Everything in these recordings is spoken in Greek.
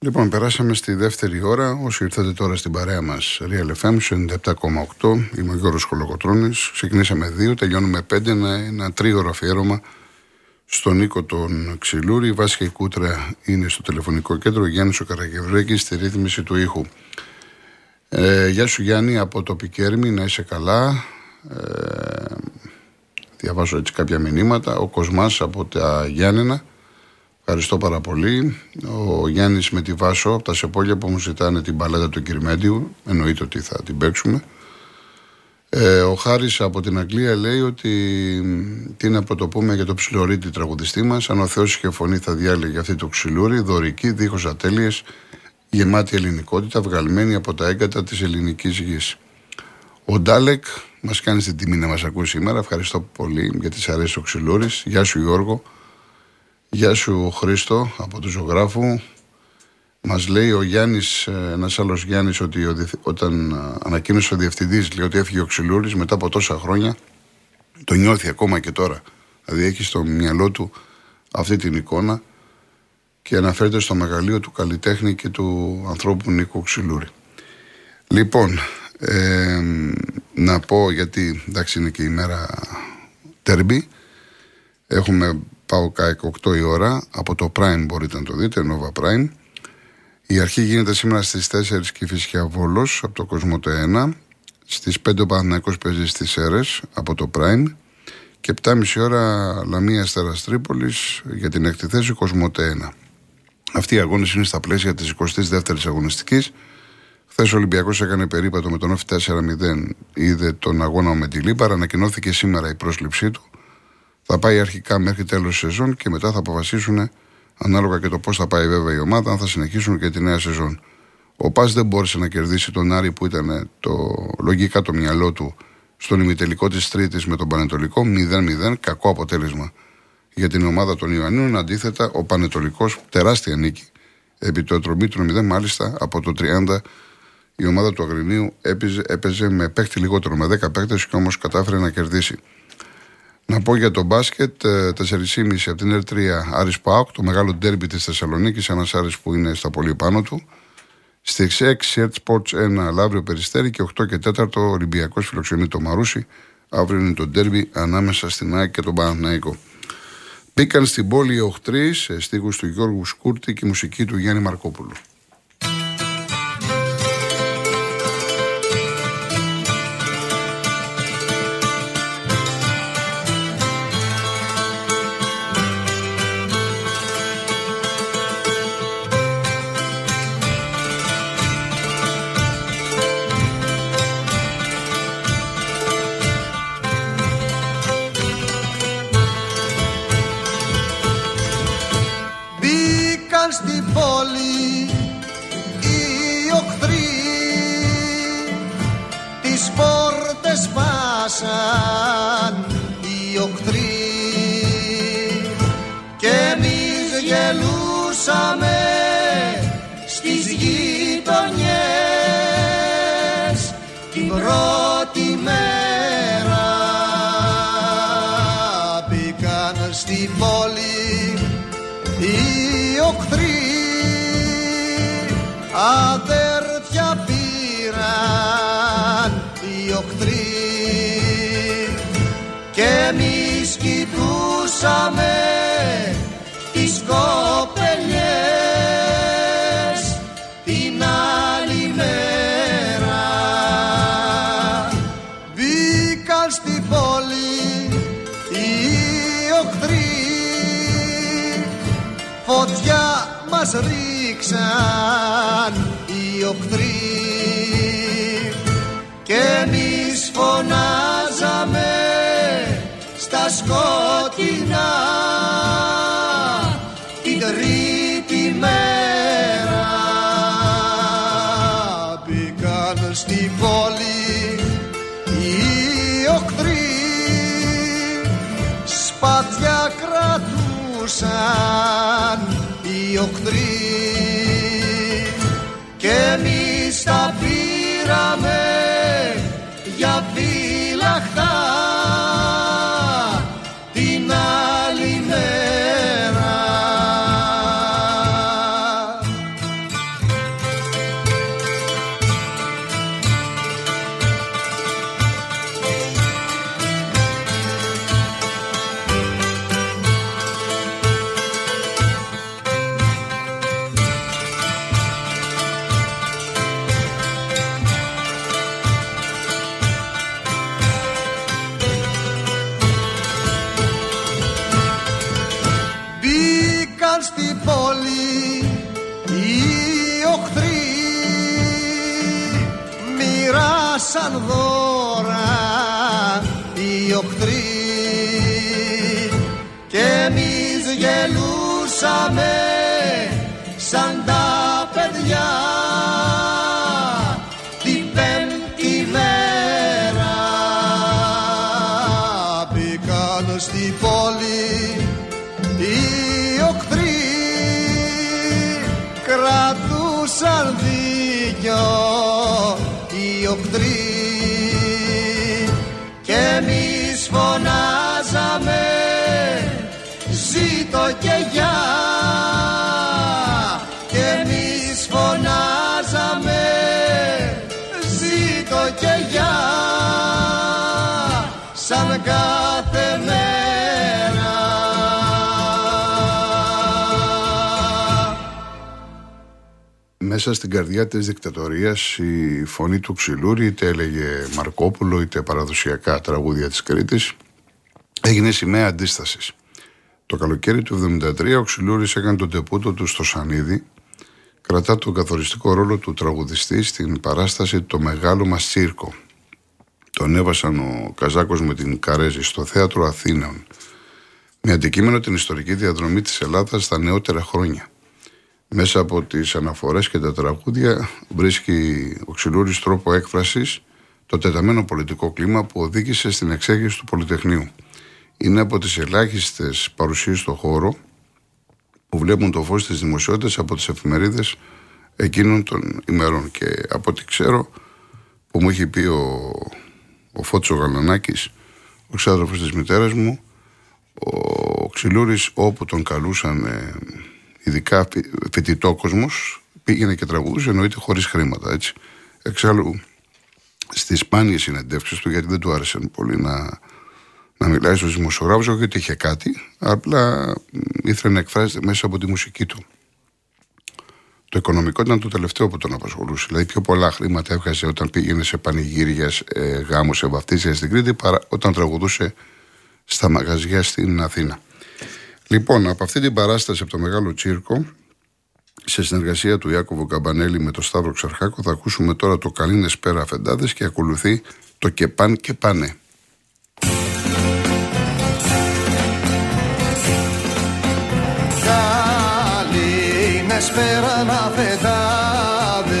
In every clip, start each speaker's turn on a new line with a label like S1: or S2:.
S1: Λοιπόν, περάσαμε στη δεύτερη ώρα. Όσοι ήρθατε τώρα στην παρέα μας, Real FM 97,8. Είμαι ο Γιώργος Κολοκοτρόνη. Ξεκινήσαμε δύο, τελειώνουμε πέντε. Ένα, ένα τρίωρο αφιέρωμα στον Νίκο τον Ξυλούρη. Η Βάσια η Κούτρα είναι στο τηλεφωνικό κέντρο. Γιάννης ο Καραγευρέκης στη ρύθμιση του ήχου. Ε, γεια σου Γιάννη από το Πικέρμι, να είσαι καλά. Ε, διαβάζω έτσι κάποια μηνύματα. Ο Κοσμάς από τα Γιάννενα. Ευχαριστώ πάρα πολύ. Ο Γιάννης με τη Βάσο από τα Σεπόλια που μου ζητάνε την παλέτα του Κυρμέντιου. Εννοείται ότι θα την παίξουμε. Ε, ο Χάρης από την Αγγλία λέει ότι τι να πρωτοπούμε για το ψιλορίτη τραγουδιστή μας. Αν ο Θεός είχε φωνή, θα διάλεγε αυτή το ξυλούρι, δωρική, δίχως ατέλειες, γεμάτη ελληνικότητα, βγαλμένη από τα έγκατα της ελληνικής γης. Ο Ντάλεκ μας κάνει την τιμή να μας ακούει σήμερα. Ευχαριστώ πολύ γιατί σε αρέσει ο ξυλούρις. Γεια σου Γιώργο. Γεια σου Χρήστο από του ζωγράφου. Μας λέει ο Γιάννης, ένας άλλος Γιάννης, ότι όταν ανακοίνωσε ο διευθυντής λέει ότι έφυγε ο Ξυλούρη μετά από τόσα χρόνια, το νιώθει ακόμα και τώρα. Δηλαδή έχει στο μυαλό του αυτή την εικόνα και αναφέρεται στο μεγαλείο του καλλιτέχνη και του ανθρώπου Νίκο Ξυλούρη. Λοιπόν, ε, να πω γιατί εντάξει είναι και η μέρα τερμπή. Έχουμε πάω ΚΑΕΚ 8 η ώρα. Από το Prime μπορείτε να το δείτε, Nova Prime. Η αρχή γίνεται σήμερα στις 4 και φυσικά Βόλος από το Κοσμοτέ 1. Στις 5 ο Παναθηναϊκός παίζει στις Έρε από το Prime. Και 7.30 ώρα Λαμία Αστέρας Τρίπολης για την έκτη θέση Κοσμοτέ 1. Αυτή η αγώνες είναι στα πλαίσια της 22η αγωνιστικής. Χθες ο Ολυμπιακός έκανε περίπατο με τον F4-0. Είδε τον αγώνα με τη Λίπαρα. Ανακοινώθηκε σήμερα η πρόσληψή του. Θα πάει αρχικά μέχρι τέλος σεζόν και μετά θα αποφασίσουν ανάλογα και το πώς θα πάει βέβαια η ομάδα, αν θα συνεχίσουν και τη νέα σεζόν. Ο Πας δεν μπόρεσε να κερδίσει τον Άρη που ήταν το, λογικά το μυαλό του στον ημιτελικό της Τρίτης με τον Πανετολικό 0-0, κακό αποτέλεσμα για την ομάδα των Ιωαννίνων. Αντίθετα, ο Πανετολικός, τεράστια νίκη, επί το του 0, μάλιστα από το 30 η ομάδα του Αγρινίου έπαιζε, έπαιζε με παίχτη λιγότερο, με 10 παίχτε και όμως κατάφερε να κερδίσει. Να πω για το μπάσκετ, 4,5 από την R3 Άρης Πάοκ, το μεγάλο ντέρμπι της Θεσσαλονίκης, ένας Άρης που είναι στα πολύ πάνω του. Στις 6 Ert Sports 1 Λαύριο Περιστέρη και 8 και 4 Ολυμπιακός φιλοξενεί το Μαρούσι. Αύριο είναι το ντέρμπι ανάμεσα στην ΑΕΚ και τον Παναθναϊκό. Μπήκαν στην πόλη οι οχτρείς, στίχους του Γιώργου Σκούρτη και η μουσική του Γιάννη Μαρκόπουλου.
S2: Αδέρφια πήραν οι οχτροί και εμείς κοιτούσαμε τις κοπελιές οι οχτροί και εμείς φωνάζαμε στα σκότεινα την τρίτη μέρα μπήκαν στη πόλη οι οχτροί σπάτια κρατούσαν οι οχτροί και εμείς
S1: Μέσα στην καρδιά της δικτατορίας η φωνή του Ξυλούρη είτε έλεγε Μαρκόπουλο είτε παραδοσιακά τραγούδια της Κρήτης έγινε σημαία αντίστασης. Το καλοκαίρι του 1973 ο Ξυλούρης έκανε τον τεπούτο του στο Σανίδι κρατά τον καθοριστικό ρόλο του τραγουδιστή στην παράσταση «Το μεγάλο μας τσίρκο». Τον έβασαν ο Καζάκος με την Καρέζη στο Θέατρο Αθήνων με αντικείμενο την ιστορική διαδρομή της Ελλάδας στα νεότερα χρόνια. Μέσα από τις αναφορές και τα τραγούδια βρίσκει ο Ξυλούρης τρόπο έκφρασης το τεταμένο πολιτικό κλίμα που οδήγησε στην εξέγερση του Πολυτεχνείου. Είναι από τις ελάχιστες παρουσίες στο χώρο που βλέπουν το φως της δημοσιότητας από τις εφημερίδες εκείνων των ημερών και από ό,τι ξέρω που μου είχε πει ο, ο Φώτης ο Γαλανάκης ο ξάδερφος της μητέρας μου ο Ξυλούρης όπου τον καλούσαν ε, ειδικά φοιτητό κόσμος πήγαινε και τραγουδούσε εννοείται χωρίς χρήματα έτσι. Εξάλλου στις σπάνιες συνεντεύξεις του γιατί δεν του άρεσε πολύ να, να μιλάει στους δημοσιογράφους όχι ότι είχε κάτι απλά ήθελε να εκφράζεται μέσα από τη μουσική του. Το οικονομικό ήταν το τελευταίο που τον απασχολούσε. Δηλαδή, πιο πολλά χρήματα έβγαζε όταν πήγαινε σε πανηγύρια, ε, γάμους, σε βαφτίσια στην Κρήτη, παρά όταν τραγουδούσε στα μαγαζιά στην Αθήνα. Λοιπόν, από αυτή την παράσταση από το Μεγάλο Τσίρκο, σε συνεργασία του Ιάκωβου Καμπανέλη με τον Σταύρο Ξαρχάκο, θα ακούσουμε τώρα το Καλίνες Πέρα Αφεντάδε και ακολουθεί το Και Παν και Πάνε.
S2: Καληνεσπέρα να φετάδες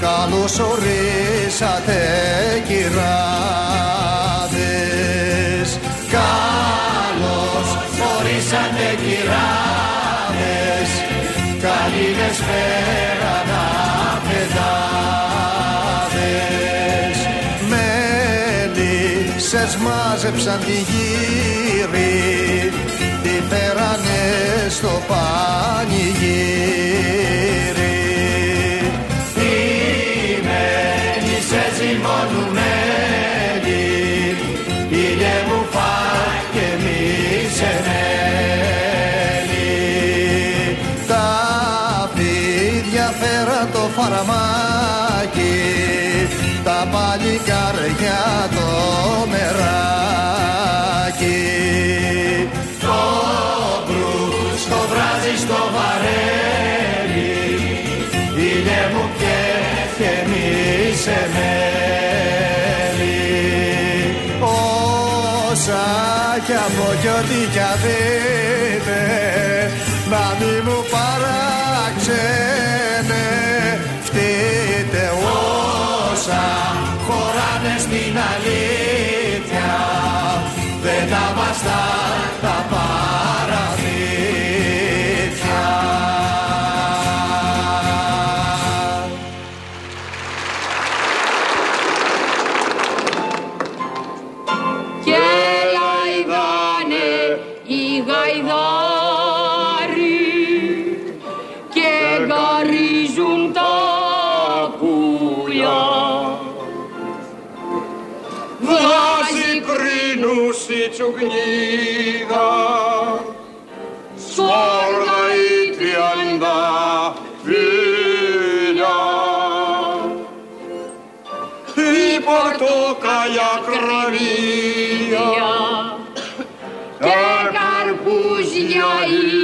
S2: Καλώς ορίσατε κυράδες Καληνεσπέρα να φετάδες Μέλισσες μάζεψαν τη γύρι Τη φέρανε στο πανηγύρι
S3: Krieger, sorga iti anda vilja. I portokaja
S4: kravija, que pužja i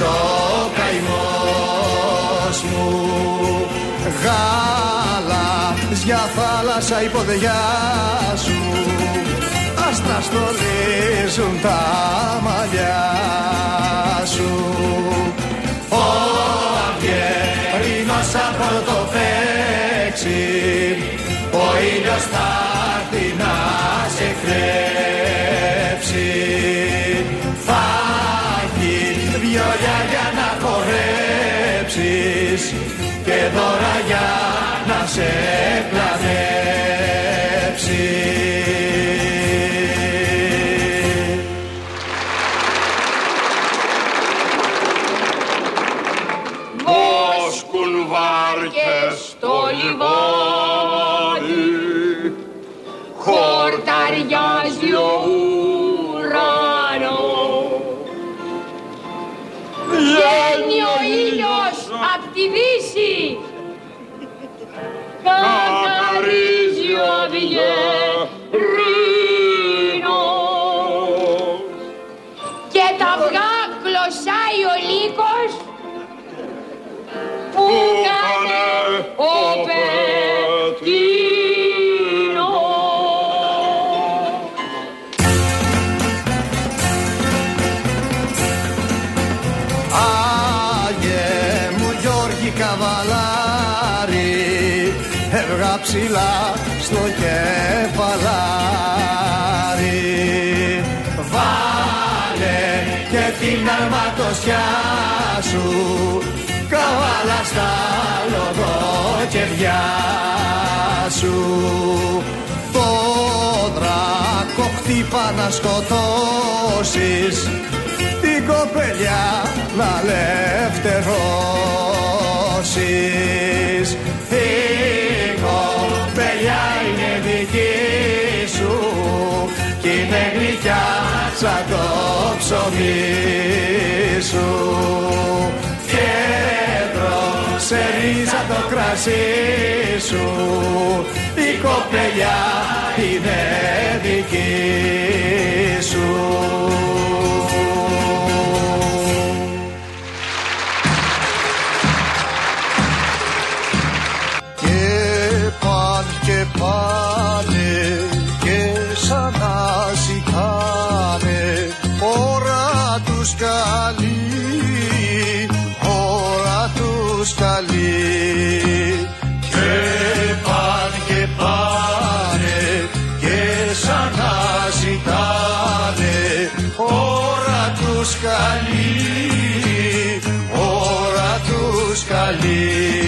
S2: ο καημός μου. Γάλα για θάλασσα η ποδιά σου. Άστρα στολίζουν τα μαλλιά σου. Ο Αυγερίνος από το παίξει Ο ήλιος θα έρθει να σε κρέψει Και δώρα για να σε πλανέψει ψηλά στο κεφαλάρι. Βάλε και την αρματοσιά σου Καβάλα στα λοδόκερδιά σου. Το δράκο χτύπα να σκοτώσεις την κοπελιά να ελευθερώσεις κι είναι γλυκιά σαν το ψωμί σου και σε ρίζα το κρασί σου. Η κοπελιά είναι δική σου ώρα τους καλή, ώρα τους καλή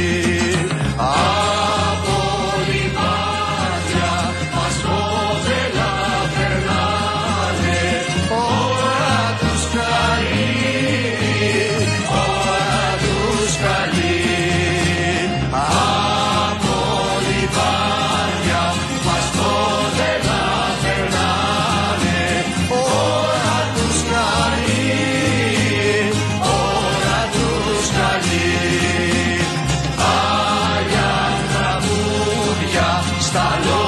S2: Star Lord.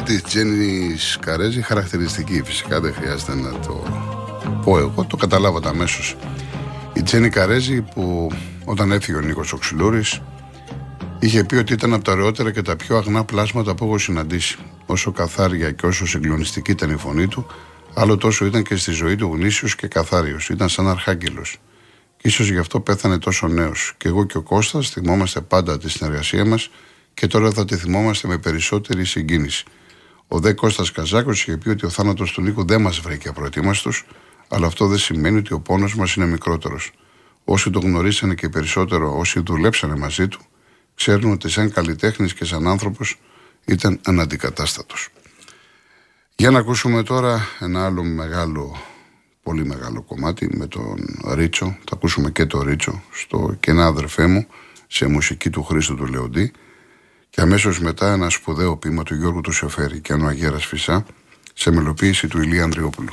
S1: Φωνή της Τζέννης Καρέζη χαρακτηριστική φυσικά δεν χρειάζεται να το πω εγώ, το καταλάβατε αμέσως. Η Τζέννη Καρέζη που όταν έφυγε ο Νίκος Οξυλούρης είχε πει ότι ήταν από τα ωραιότερα και τα πιο αγνά πλάσματα που έχω συναντήσει. Όσο καθάρια και όσο συγκλονιστική ήταν η φωνή του, άλλο τόσο ήταν και στη ζωή του γνήσιος και καθάριος. Ήταν σαν αρχάγγελος. Και ίσως γι' αυτό πέθανε τόσο νέος. Και εγώ και ο Κώστας θυμόμαστε πάντα τη συνεργασία μας και τώρα θα τη θυμόμαστε με περισσότερη συγκίνηση. Ο Δε Κώστας Καζάκος είχε πει ότι ο θάνατος του Νίκου δεν μας βρήκε απροετοίμαστος, αλλά αυτό δεν σημαίνει ότι ο πόνος μας είναι μικρότερος. Όσοι τον γνωρίσανε και περισσότερο, όσοι δουλέψανε μαζί του, ξέρουν ότι σαν καλλιτέχνης και σαν άνθρωπος ήταν αναντικατάστατος. Για να ακούσουμε τώρα ένα άλλο μεγάλο, πολύ μεγάλο κομμάτι με τον Ρίτσο. Θα ακούσουμε και το Ρίτσο στο «Κενά αδερφέ μου» σε μουσική του Χρήστου του Λεοντή και αμέσως μετά ένα σπουδαίο ποίημα του Γιώργου του Σεφέρη και ο Αγέρας Φυσά σε μελοποίηση του Ηλία Ανδριόπουλου.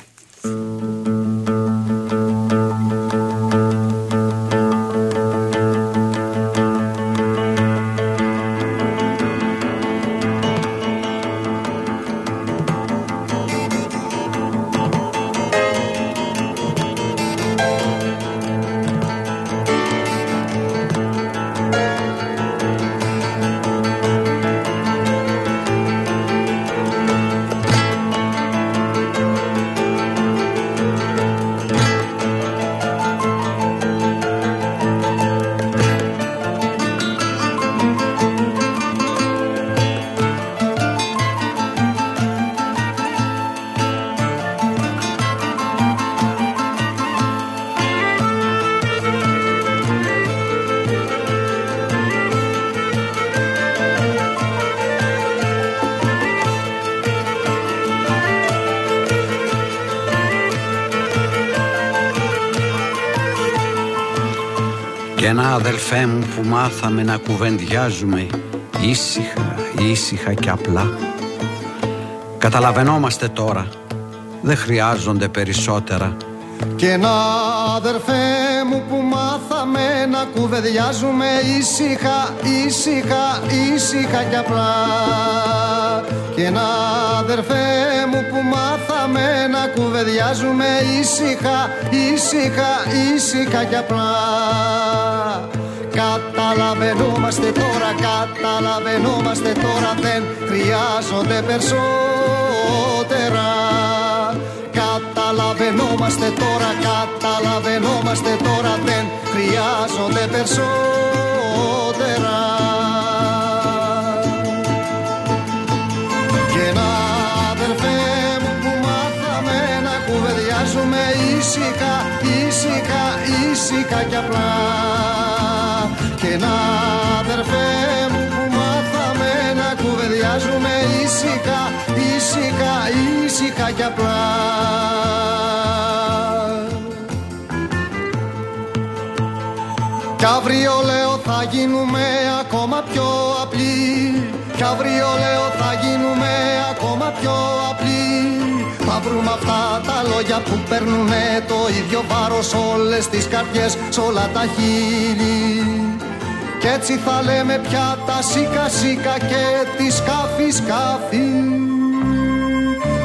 S5: Αδελφέ μου που μάθαμε να κουβεντιάζουμε ήσυχα, ήσυχα και απλά. Καταλαβαίνόμαστε τώρα, δεν χρειάζονται περισσότερα.
S2: Και ένα αδελφέ μου που μάθαμε να κουβεντιάζουμε ήσυχα, ήσυχα, ήσυχα και απλά. Και ένα αδερφέ μου που μάθαμε να κουβεντιάζουμε ήσυχα, ήσυχα, ήσυχα και απλά. Καταλαβαίνόμαστε τώρα, καταλαβαίνόμαστε τώρα δεν χρειάζονται περισσότερα. Καταλαβαίνόμαστε τώρα, καταλαβαίνόμαστε τώρα δεν χρειάζονται περισσότερα. Και ένα αδερφέ μου που μάθαμε να κουβεντιάζουμε ήσυχα, ήσυχα, ήσυχα και απλά. Και ένα αδερφέ μου που μάθαμε να κουβεντιάζουμε ήσυχα, ήσυχα, ήσυχα και απλά. Κι αύριο λέω θα γίνουμε ακόμα πιο απλοί. Κι αύριο λέω θα γίνουμε ακόμα πιο απλοί. Θα βρούμε αυτά τα λόγια που παίρνουνε το ίδιο βάρος όλες τις καρδιές, σ' όλα τα χείλη Κι έτσι θα λέμε πια τα σίκα σίκα και τη σκάφη σκάφη.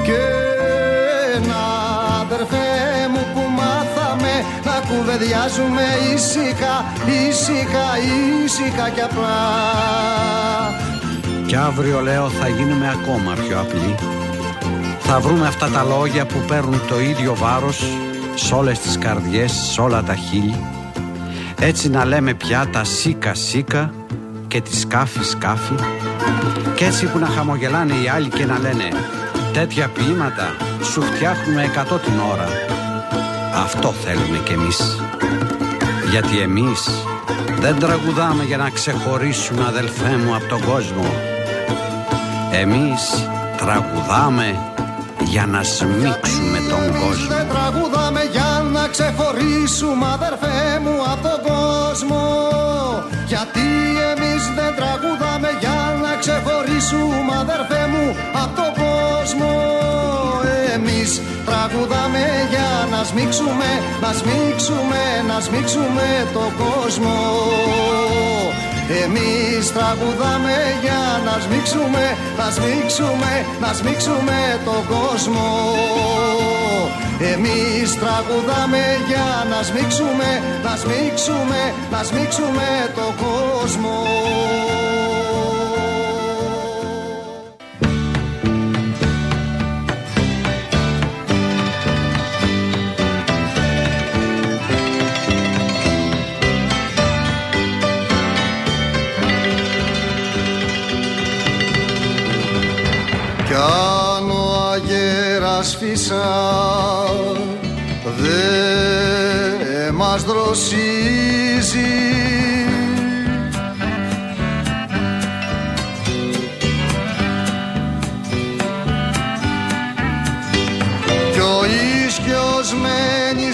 S2: Και ένα αδερφέ μου που μάθαμε να κουβεντιάζουμε ήσυχα, ήσυχα, ήσυχα και απλά.
S5: Κι αύριο λέω θα γίνουμε ακόμα πιο απλοί. Θα βρούμε αυτά τα λόγια που παίρνουν το ίδιο βάρος Σ' όλες τις καρδιές, σ' όλα τα χείλη Έτσι να λέμε πια τα σίκα σίκα και τη σκάφη σκάφη. Κι έτσι που να χαμογελάνε οι άλλοι και να λένε Τέτοια ποίηματα σου φτιάχνουμε εκατό την ώρα Αυτό θέλουμε κι εμείς. Γιατί εμείς δεν τραγουδάμε για να ξεχωρίσουμε αδελφέ μου από τον κόσμο. Εμείς τραγουδάμε για να σμίξουμε τον κόσμο
S2: ξεχωρίσουμε αδερφέ μου από τον κόσμο. Γιατί εμείς δεν τραγουδάμε για να ξεχωρίσουμε αδερφέ μου από τον κόσμο. Εμείς τραγουδάμε για να σμίξουμε, να σμίξουμε, να σμίξουμε τον κόσμο. Εμείς τραγουδάμε για να σμίξουμε, να σμίξουμε, να σμίξουμε τον κόσμο. Εμείς τραγουδάμε για να σμίξουμε, να σμίξουμε, να σμίξουμε τον κόσμο. σφίσα δε μας δροσίζει. Κι ο ίσκιος μένει